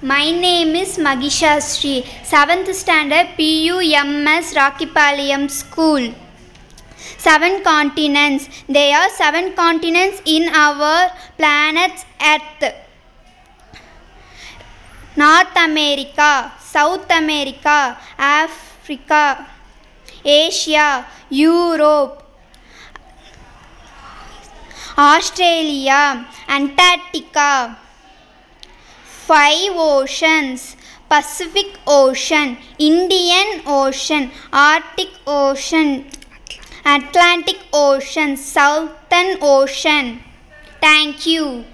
My name is Mahisha Sree, 7th standard PUMS Rakkipalayam School. Seven continents. There are seven continents in our planet Earth. North America, South America, Africa, Asia, Europe, Australia, Antarctica. Five oceans Pacific Ocean, Indian Ocean, Arctic Ocean, Atlantic Ocean, Southern Ocean. Thank you.